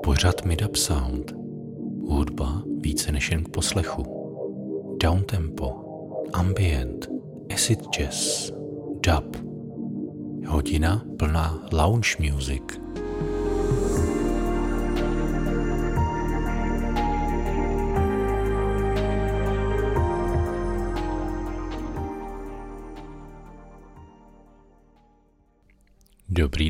Pořad Midap Sound. Hudba více než jen k poslechu. Downtempo, ambient, acid jazz, dub. Hodina plná lounge music.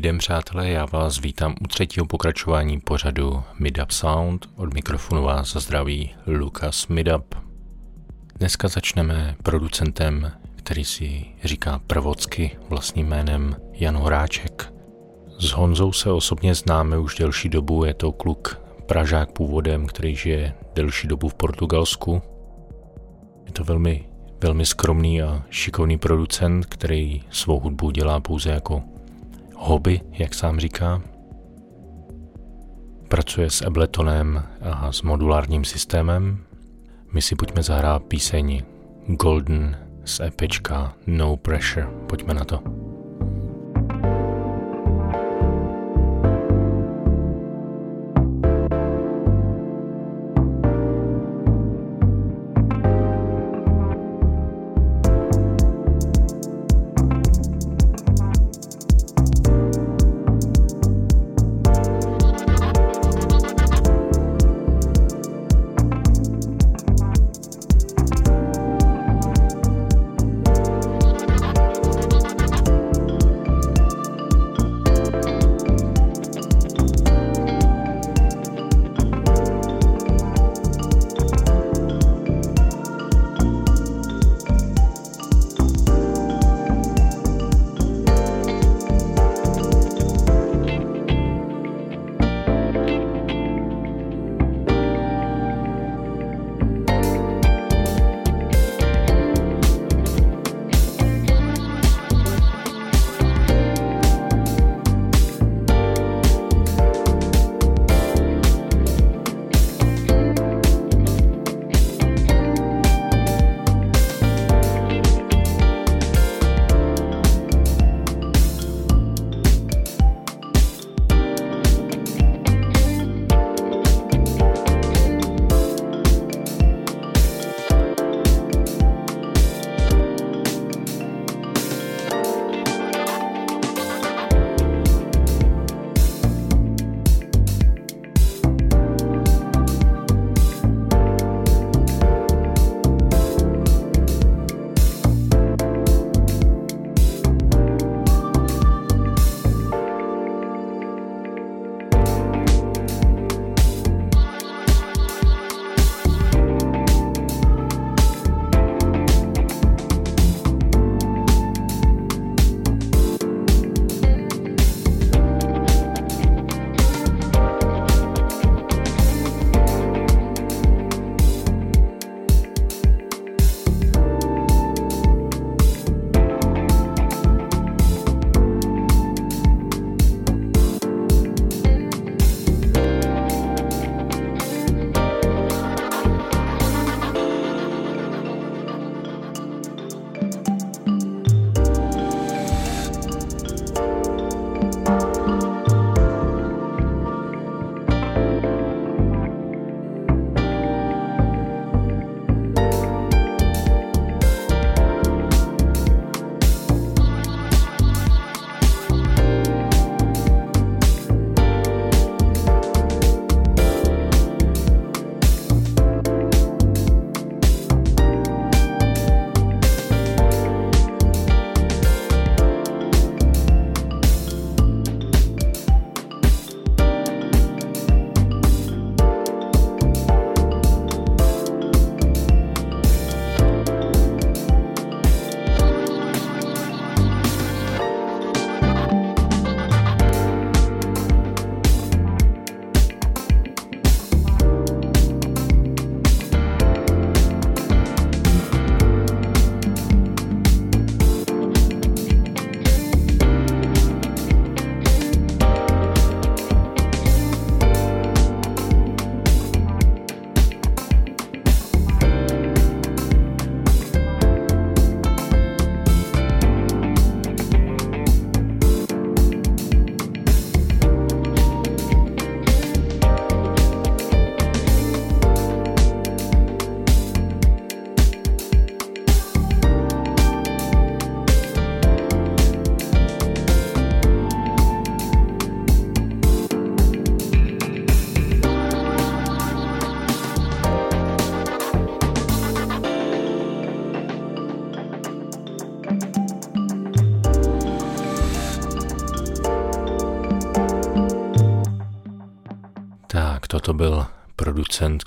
Den, přátelé, já vás vítám u třetího pokračování pořadu Midap Sound. Od mikrofonu vás zdraví Lukas Midap. Dneska začneme producentem, který si říká prvocky vlastním jménem Jan Horáček. S Honzou se osobně známe už delší dobu, je to kluk Pražák původem, který žije delší dobu v Portugalsku. Je to velmi, velmi skromný a šikovný producent, který svou hudbu dělá pouze jako hobby, jak sám říká. Pracuje s Abletonem a s modulárním systémem. My si pojďme zahrát píseň Golden z EPčka No Pressure. Pojďme na to.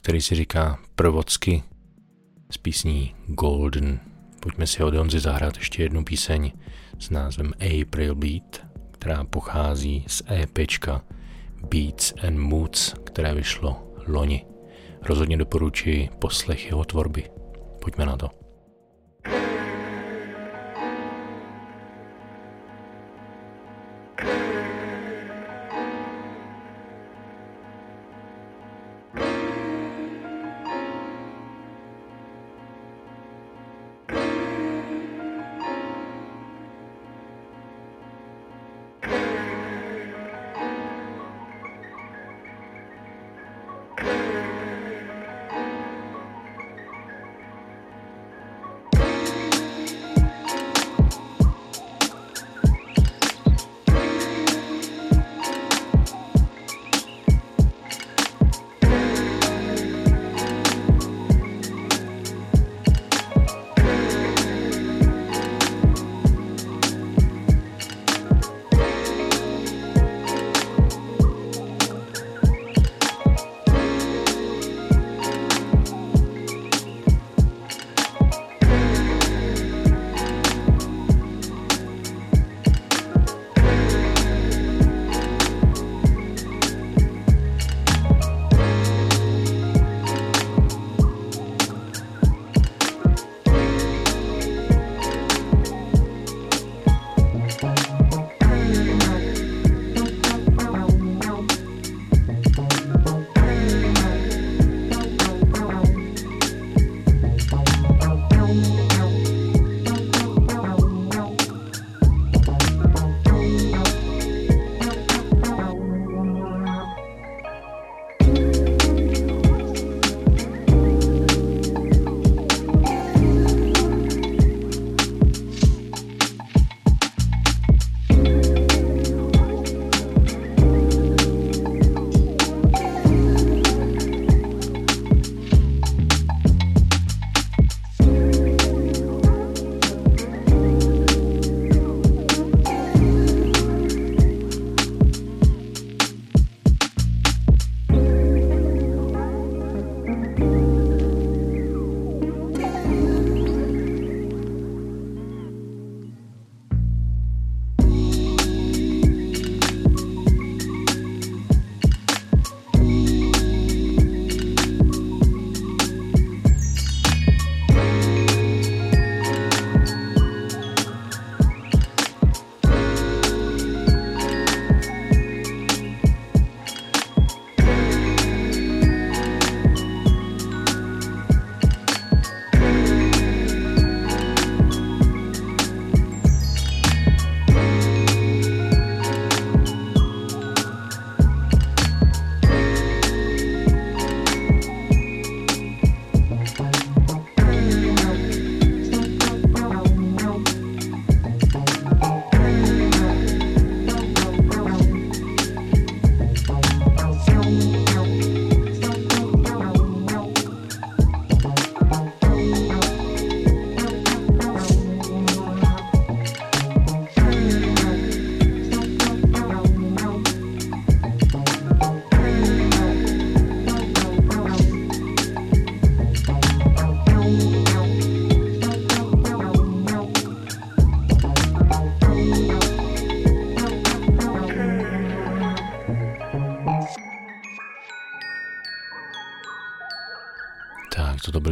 Který si říká Provocky z písní Golden. Pojďme si od Honzy zahrát ještě jednu píseň s názvem April Beat, která pochází z EPčka Beats and Moods, které vyšlo loni. Rozhodně doporučuji poslech jeho tvorby. Pojďme na to.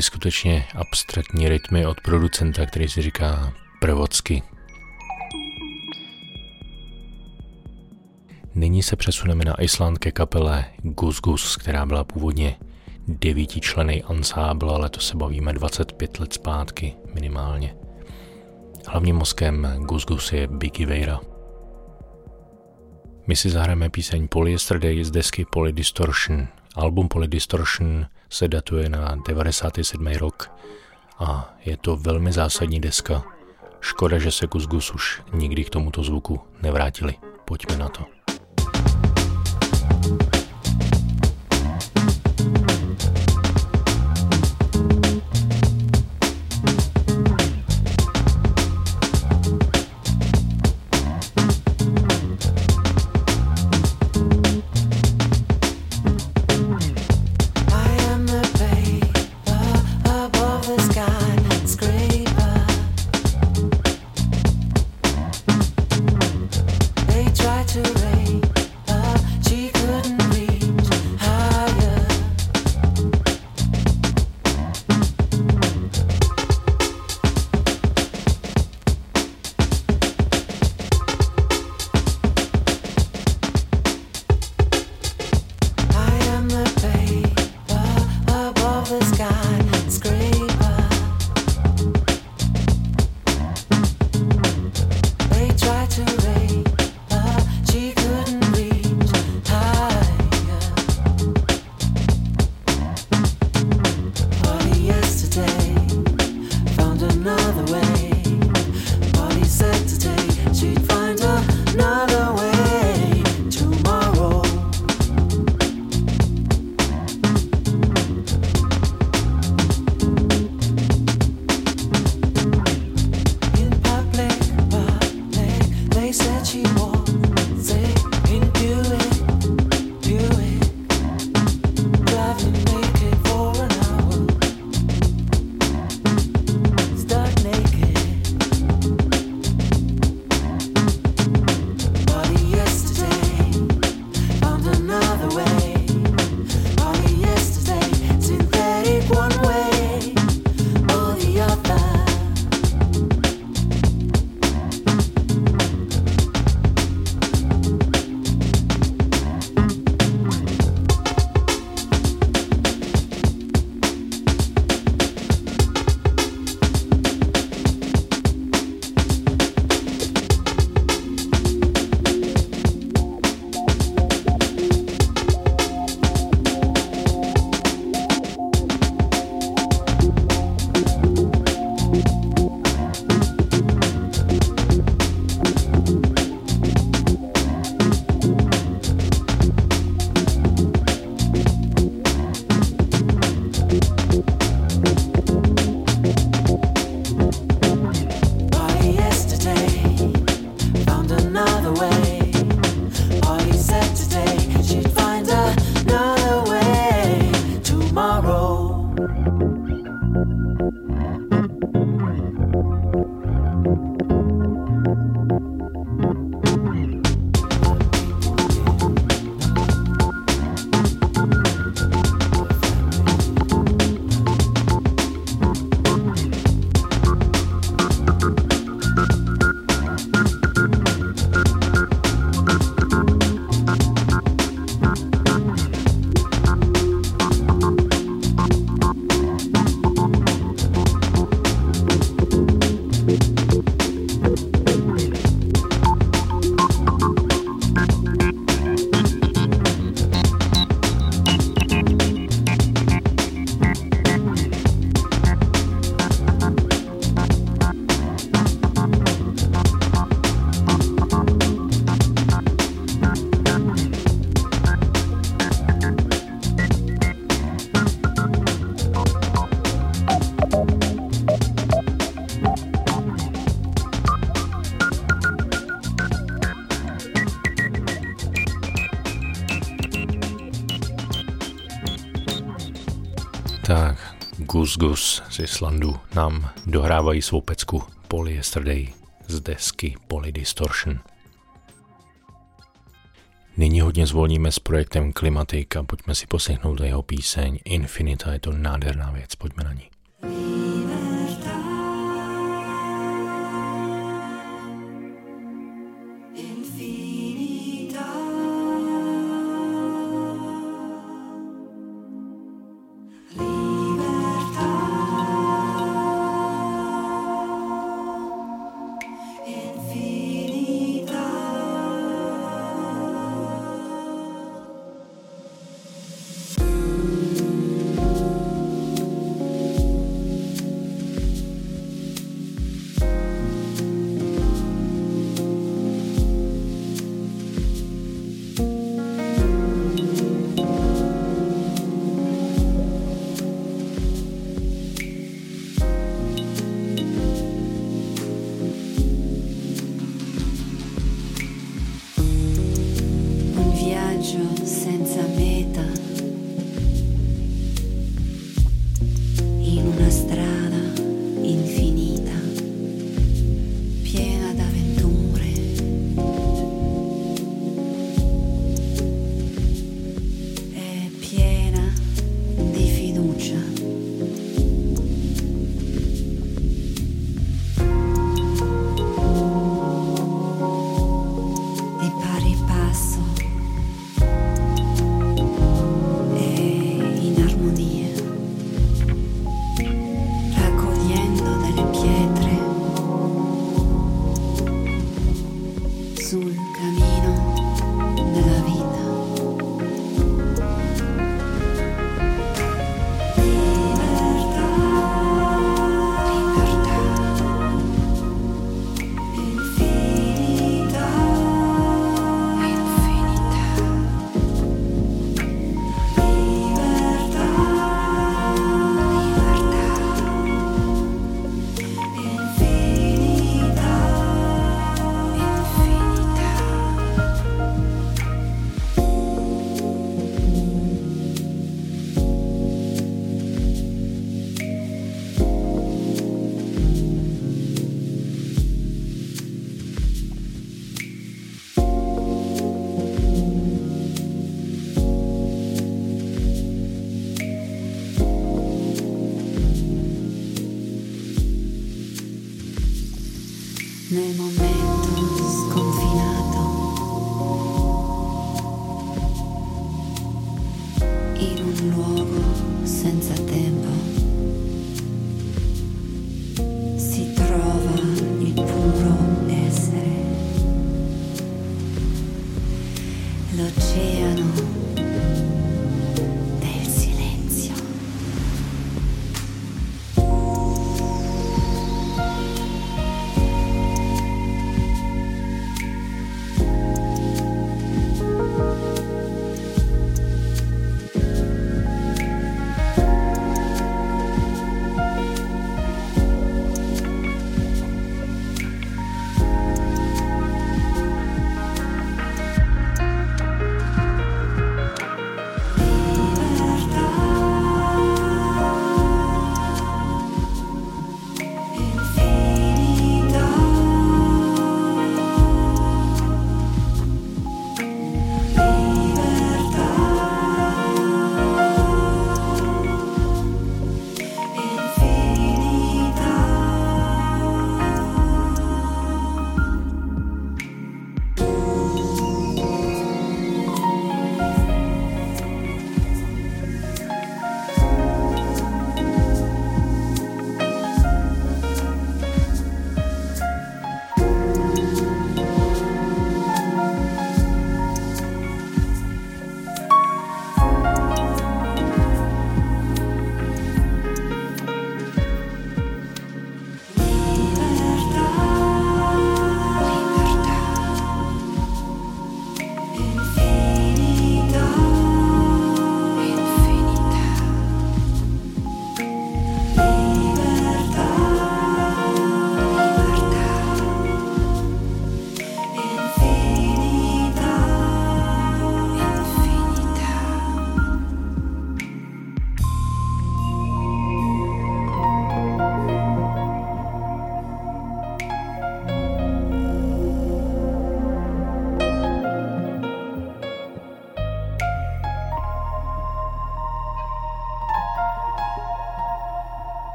Byly skutečně abstraktní rytmy od producenta, který si říká Prvocky. Nyní se přesuneme na Island ke kapele Gus Gus, která byla původně devítičlený ansábl, ale to se bavíme 25 let zpátky minimálně. Hlavním mozkem Gus Gus je Biggie Veira. My si zahrajeme píseň Polyester z desky Polydistortion. Album Polydistortion se datuje na 97. rok a je to velmi zásadní deska. Škoda, že se Gus už nikdy k tomuto zvuku nevrátili. Pojďme na to. Gus z Islandu nám dohrávají svou pecku Polyester z desky Polydistortion. Nyní hodně zvolníme s projektem Klimatik a pojďme si poslechnout jeho píseň. Infinita, je to nádherná věc, pojďme na momento.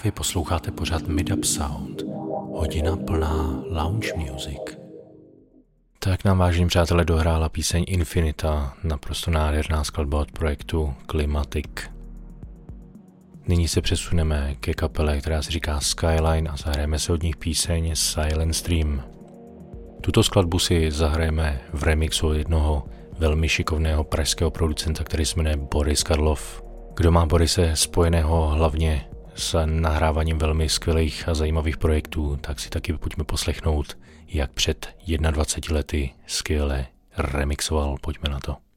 Právě posloucháte pořád Midup Sound, hodina plná lounge music. Tak nám vážení přátelé dohrála píseň Infinita, naprosto nádherná skladba od projektu Climatic. Nyní se přesuneme ke kapele, která se říká Skyline a zahrajeme se od nich píseň Silent Stream. Tuto skladbu si zahrajeme v remixu jednoho velmi šikovného pražského producenta, který se jmenuje Boris Karlov. Kdo má Borise spojeného hlavně s nahráváním velmi skvělých a zajímavých projektů, tak si taky pojďme poslechnout, jak před 21 lety skvěle remixoval. Pojďme na to.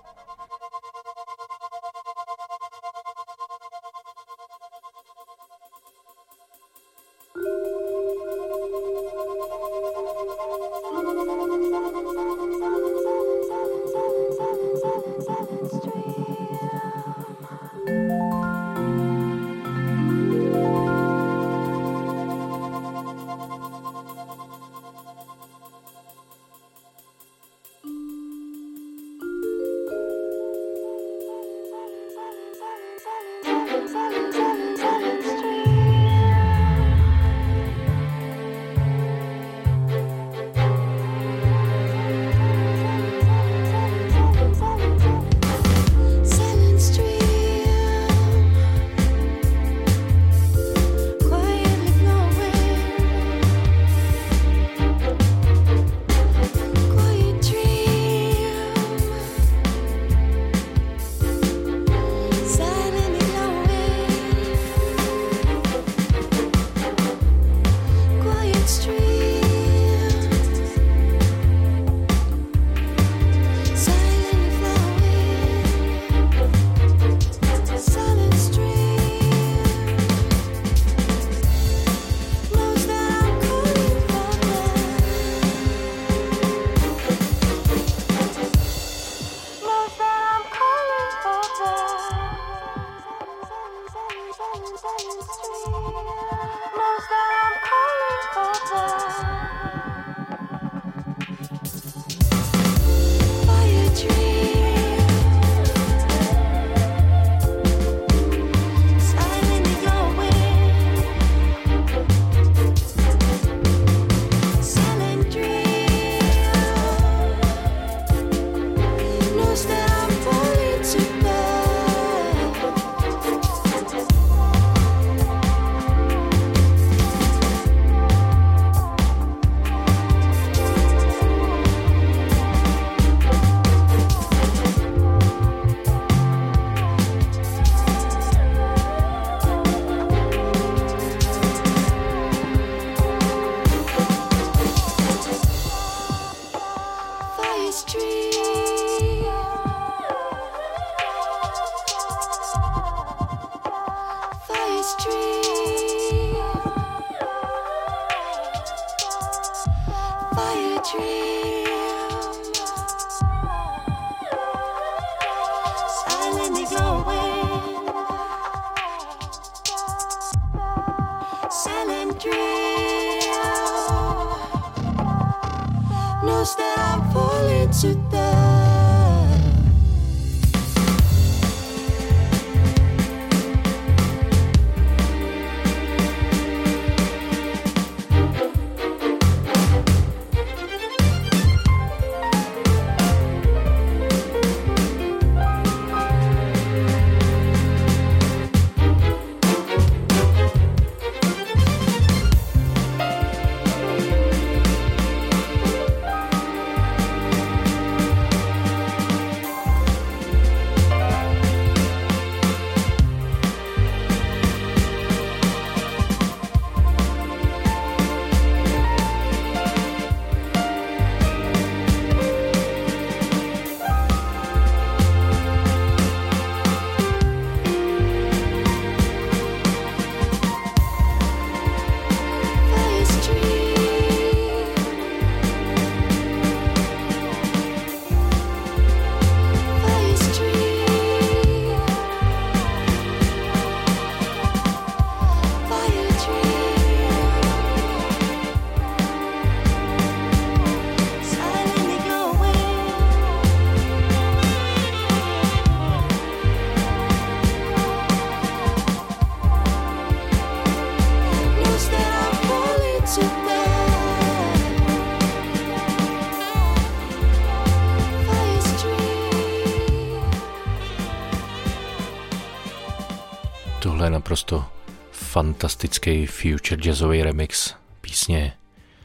Fantastický future jazzový remix písně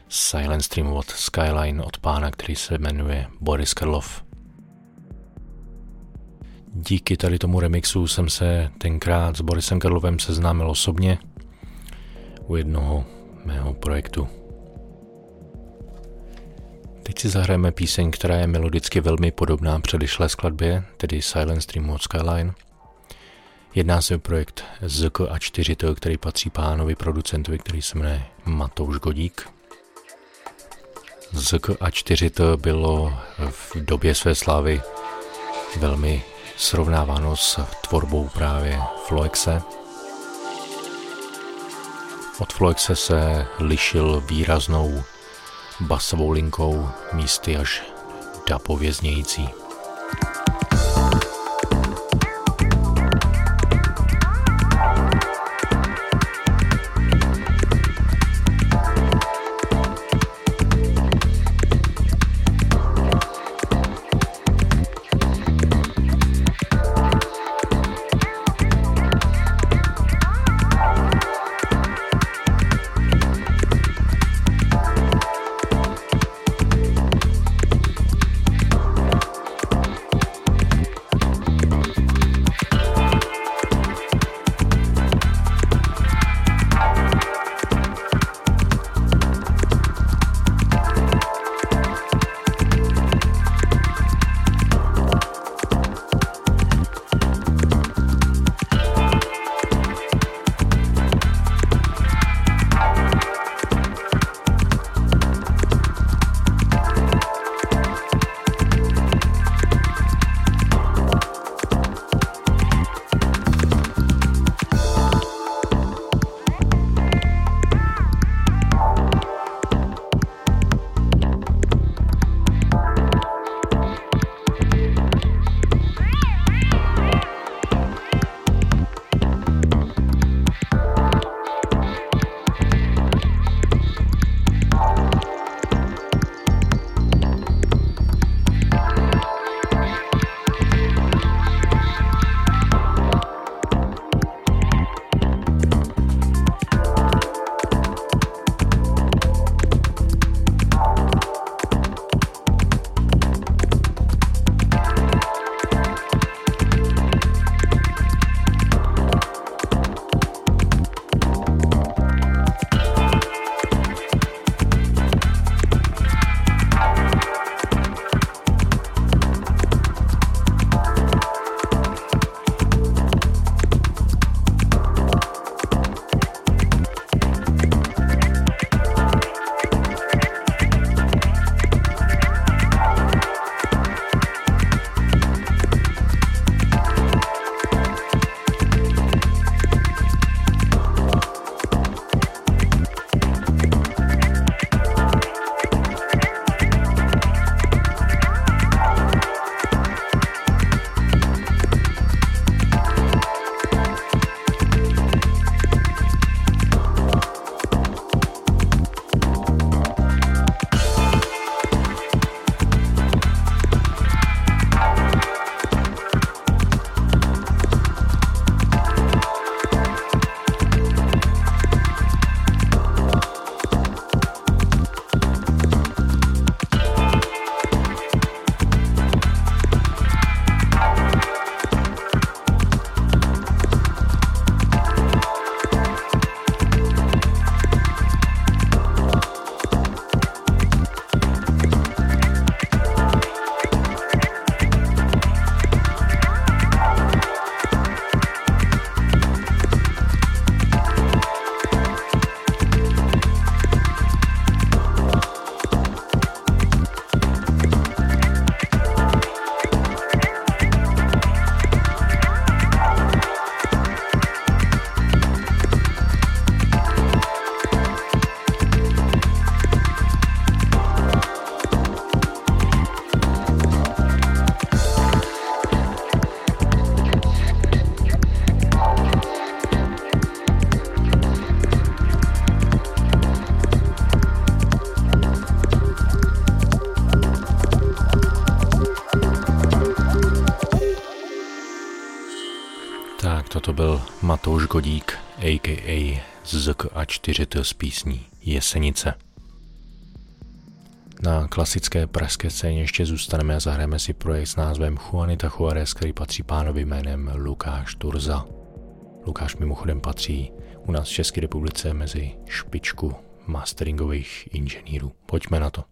Silent Stream od Skyline od pána, který se jmenuje Boris Karlov. Díky tady tomu remixu jsem se tenkrát s Borisem Karlovem seznámil osobně u jednoho mého projektu. Teď si zahrajeme píseň, která je melodicky velmi podobná předešlé skladbě, tedy Silent Stream od Skyline – Jedná se o projekt ZK a 4 který patří pánovi producentovi, který se jmenuje Matouš Godík. ZK a 4 bylo v době své slávy velmi srovnáváno s tvorbou právě Floexe. Od Floexe se lišil výraznou basovou linkou, místy až dapově znějící. A 4 z písní Jesenice. Na klasické pražské scéně ještě zůstaneme a zahrajeme si projekt s názvem Juanita Juarez, který patří pánovi jménem Lukáš Turza. Lukáš mimochodem patří u nás v České republice mezi špičku masteringových inženýrů. Pojďme na to.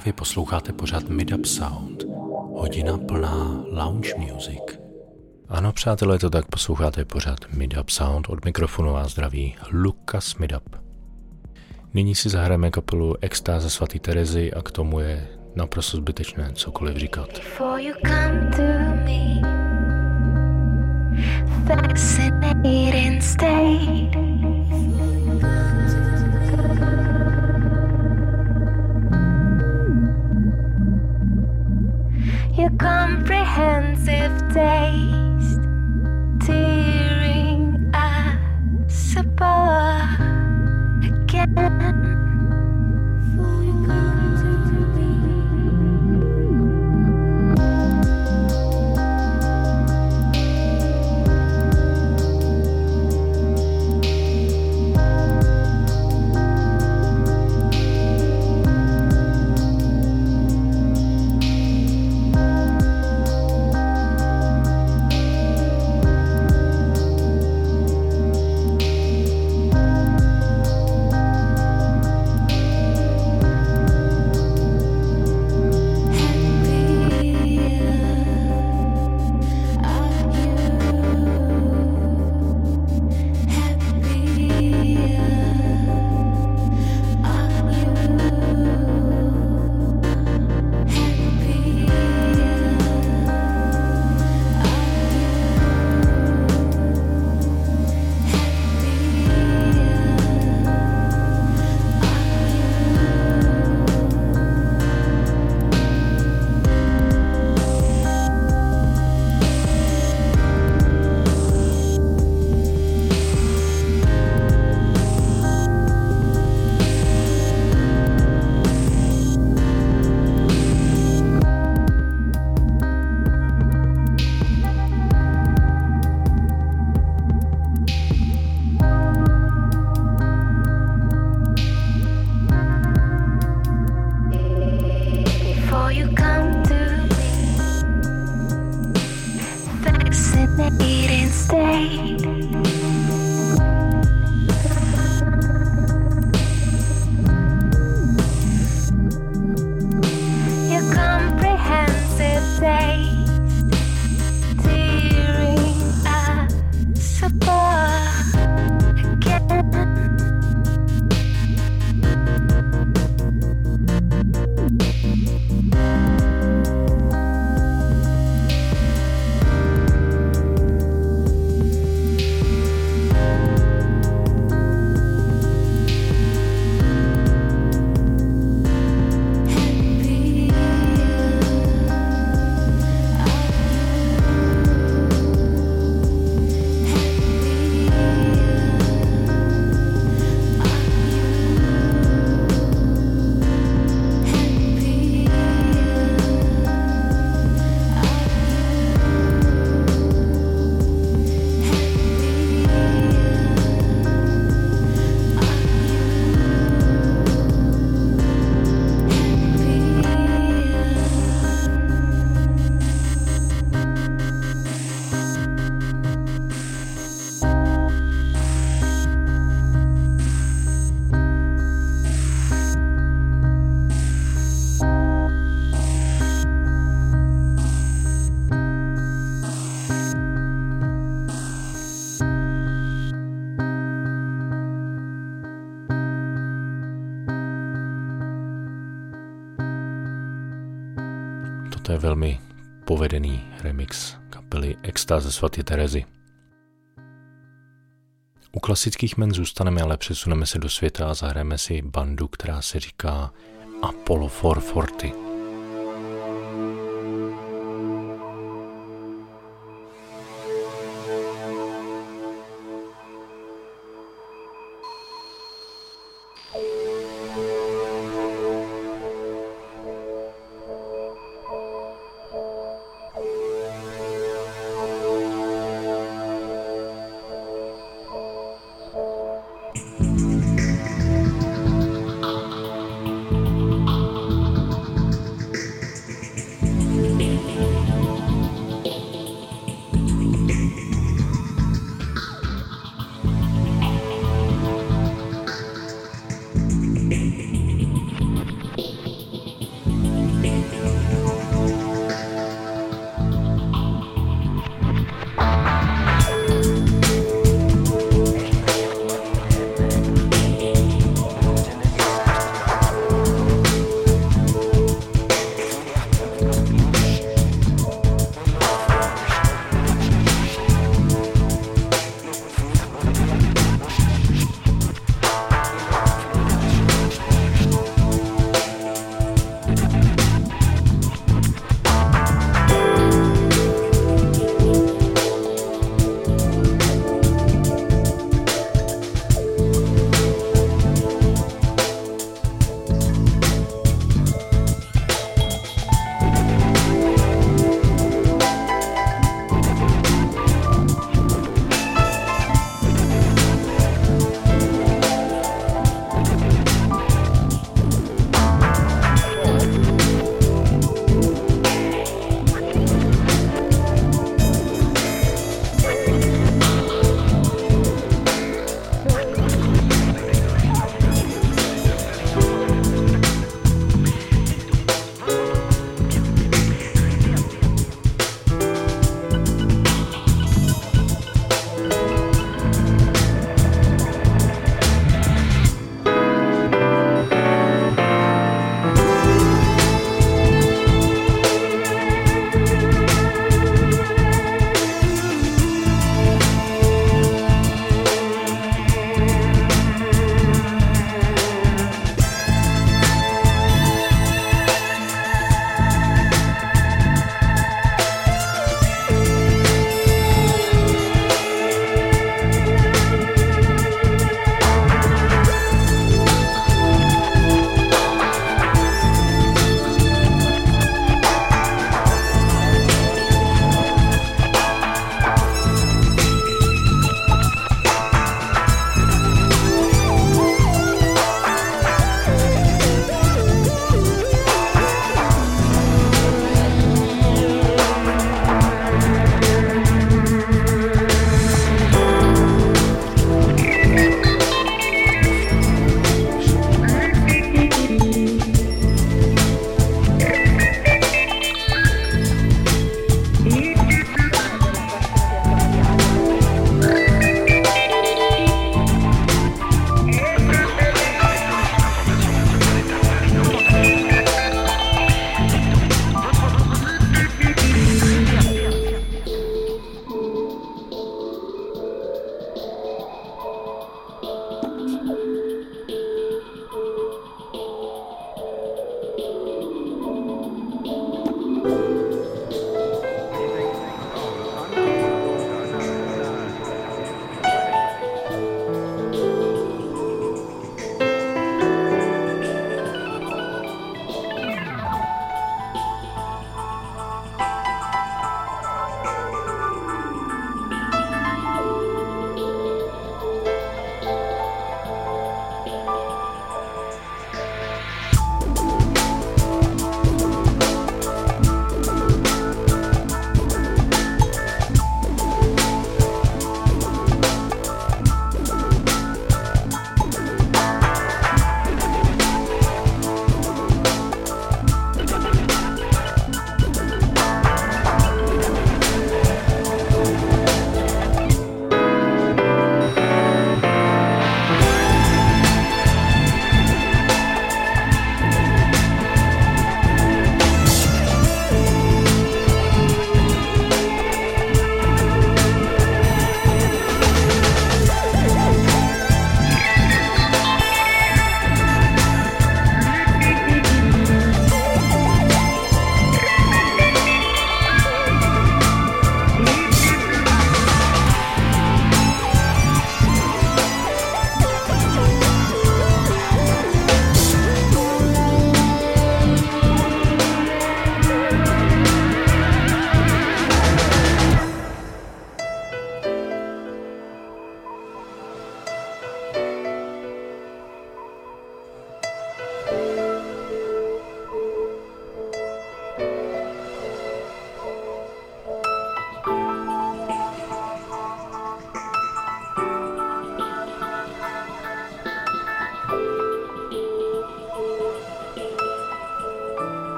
Právě posloucháte pořád Midup Sound, hodina plná lounge music. Ano, přátelé, to tak posloucháte pořád Midup Sound, od mikrofonu vás zdraví Lukas Midup. Nyní si zahrajeme kapelu Extáze svatý Terezy a k tomu je naprosto zbytečné cokoliv říkat. Fascinating state your comprehensive taste, tearing us apart again. Povedený remix kapely Extáze svatý Terezy. U klasických men zůstaneme, ale přesuneme se do světa a zahrajeme si bandu, která se říká Apollo 440.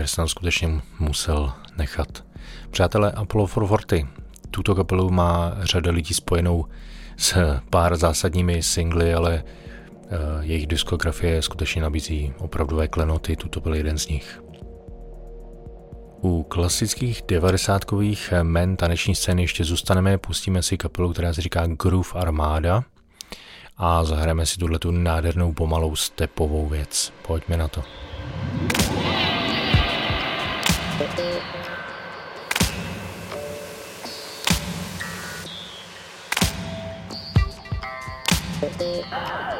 závěr jsem skutečně musel nechat. Přátelé Apollo 440, tuto kapelu má řada lidí spojenou s pár zásadními singly, ale eh, jejich diskografie skutečně nabízí opravdové klenoty, tuto byl jeden z nich. U klasických devadesátkových men taneční scény ještě zůstaneme, pustíme si kapelu, která se říká Groove Armada a zahrajeme si tuhle tu nádhernou pomalou stepovou věc. Pojďme na to. Ah!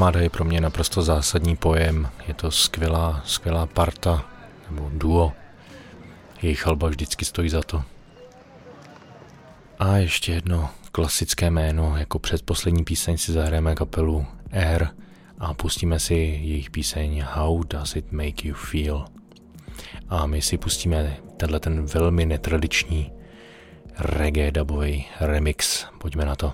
Armáda je pro mě naprosto zásadní pojem. Je to skvělá, skvělá parta, nebo duo. Jejich alba vždycky stojí za to. A ještě jedno klasické jméno, jako předposlední píseň si zahrajeme kapelu Air a pustíme si jejich píseň How Does It Make You Feel. A my si pustíme tenhle ten velmi netradiční reggae dubový remix. Pojďme na to.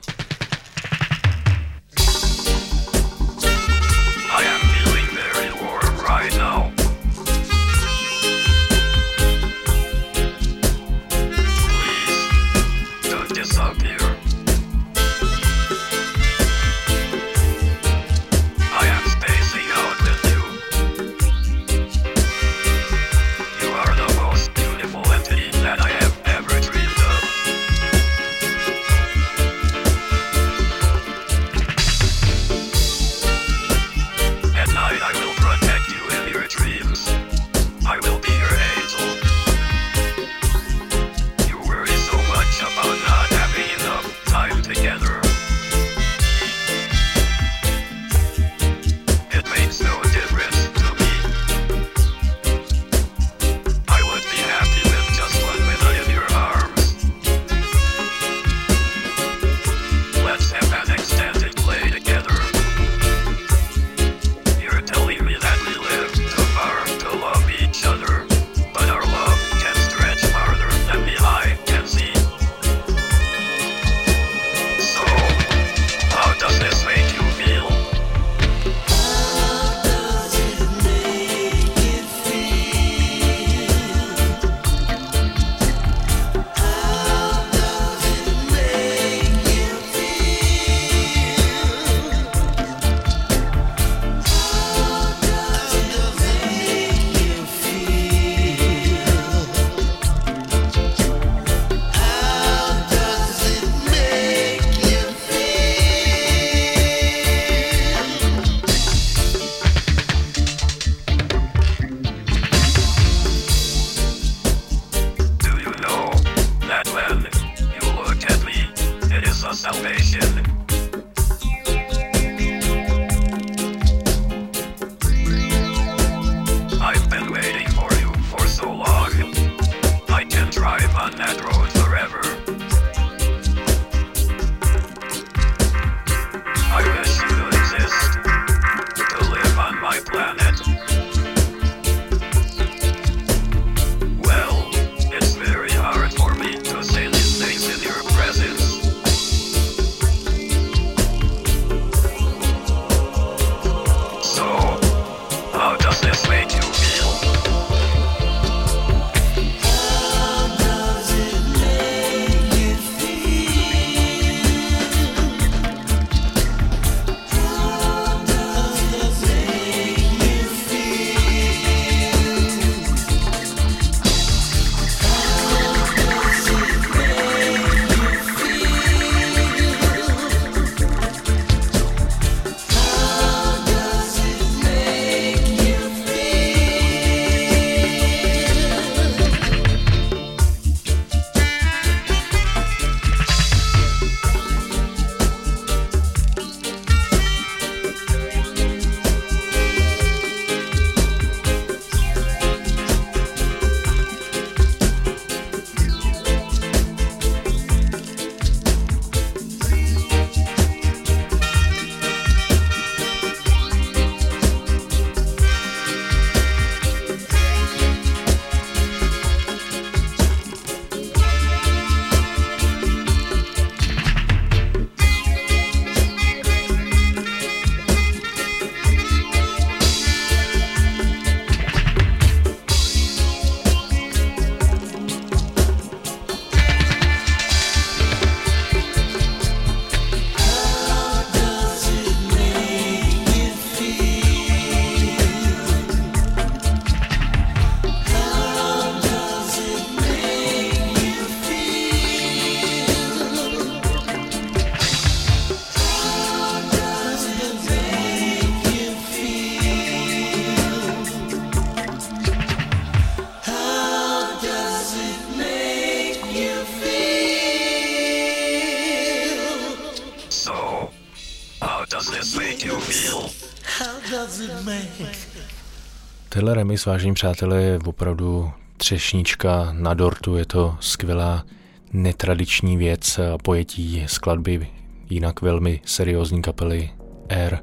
Tenhle remix, vážení přátelé, je opravdu třešnička na dortu, je to skvělá netradiční věc a pojetí skladby jinak velmi seriózní kapely Air.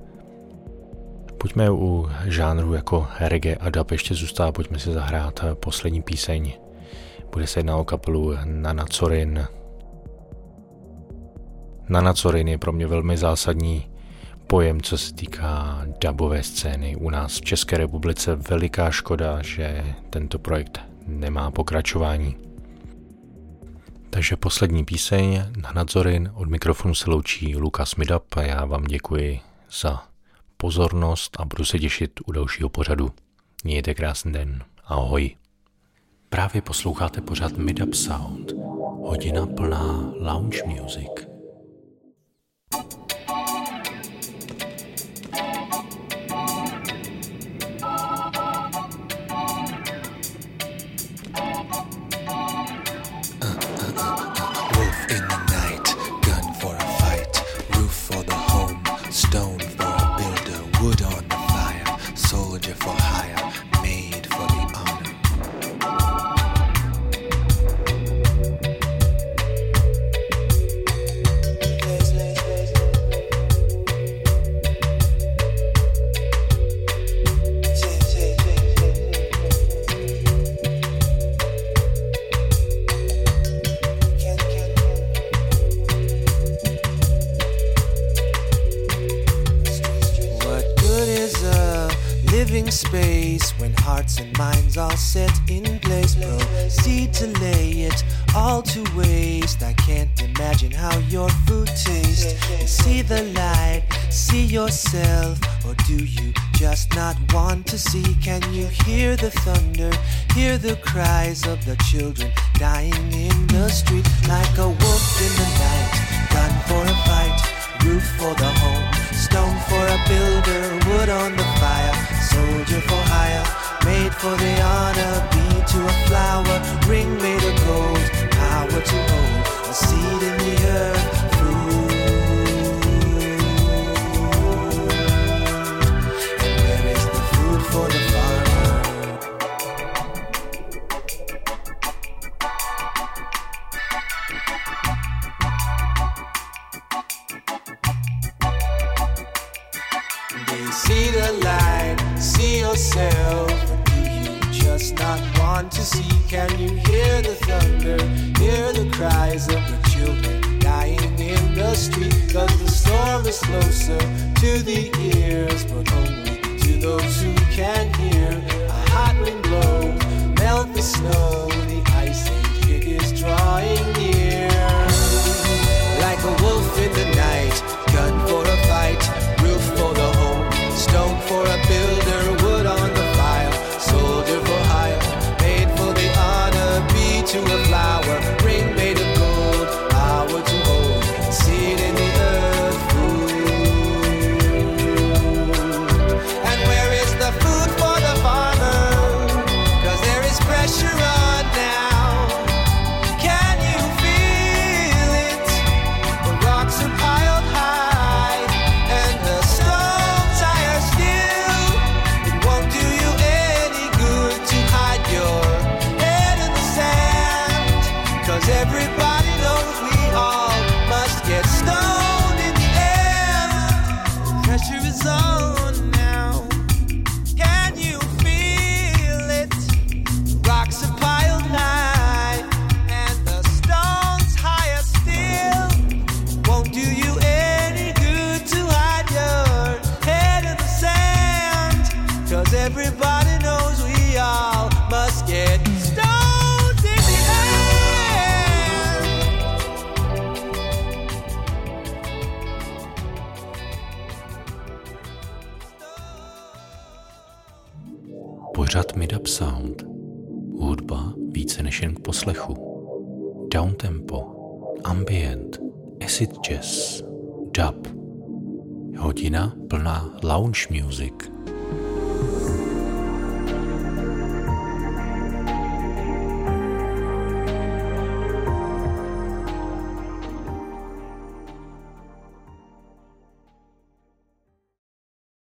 Pojďme u žánru jako reggae a dub ještě zůstává, pojďme si zahrát poslední píseň. Bude se jedná o kapelu Nana Corin. Nana Corin je pro mě velmi zásadní pojem, co se týká dubové scény. U nás v České republice veliká škoda, že tento projekt nemá pokračování. Takže poslední píseň na nadzorin od mikrofonu se loučí Lukas Midap a já vám děkuji za pozornost a budu se těšit u dalšího pořadu. Mějte krásný den. Ahoj. Právě posloucháte pořad Midap Sound, hodina plná lounge music. the thunder, hear the cries of the children dying in the street like a wolf in the night. Gun for a fight, roof for the home, stone for a builder, wood on the fire, soldier for hire, made for the honor, bee to a flower, ring made of gold, power to hold.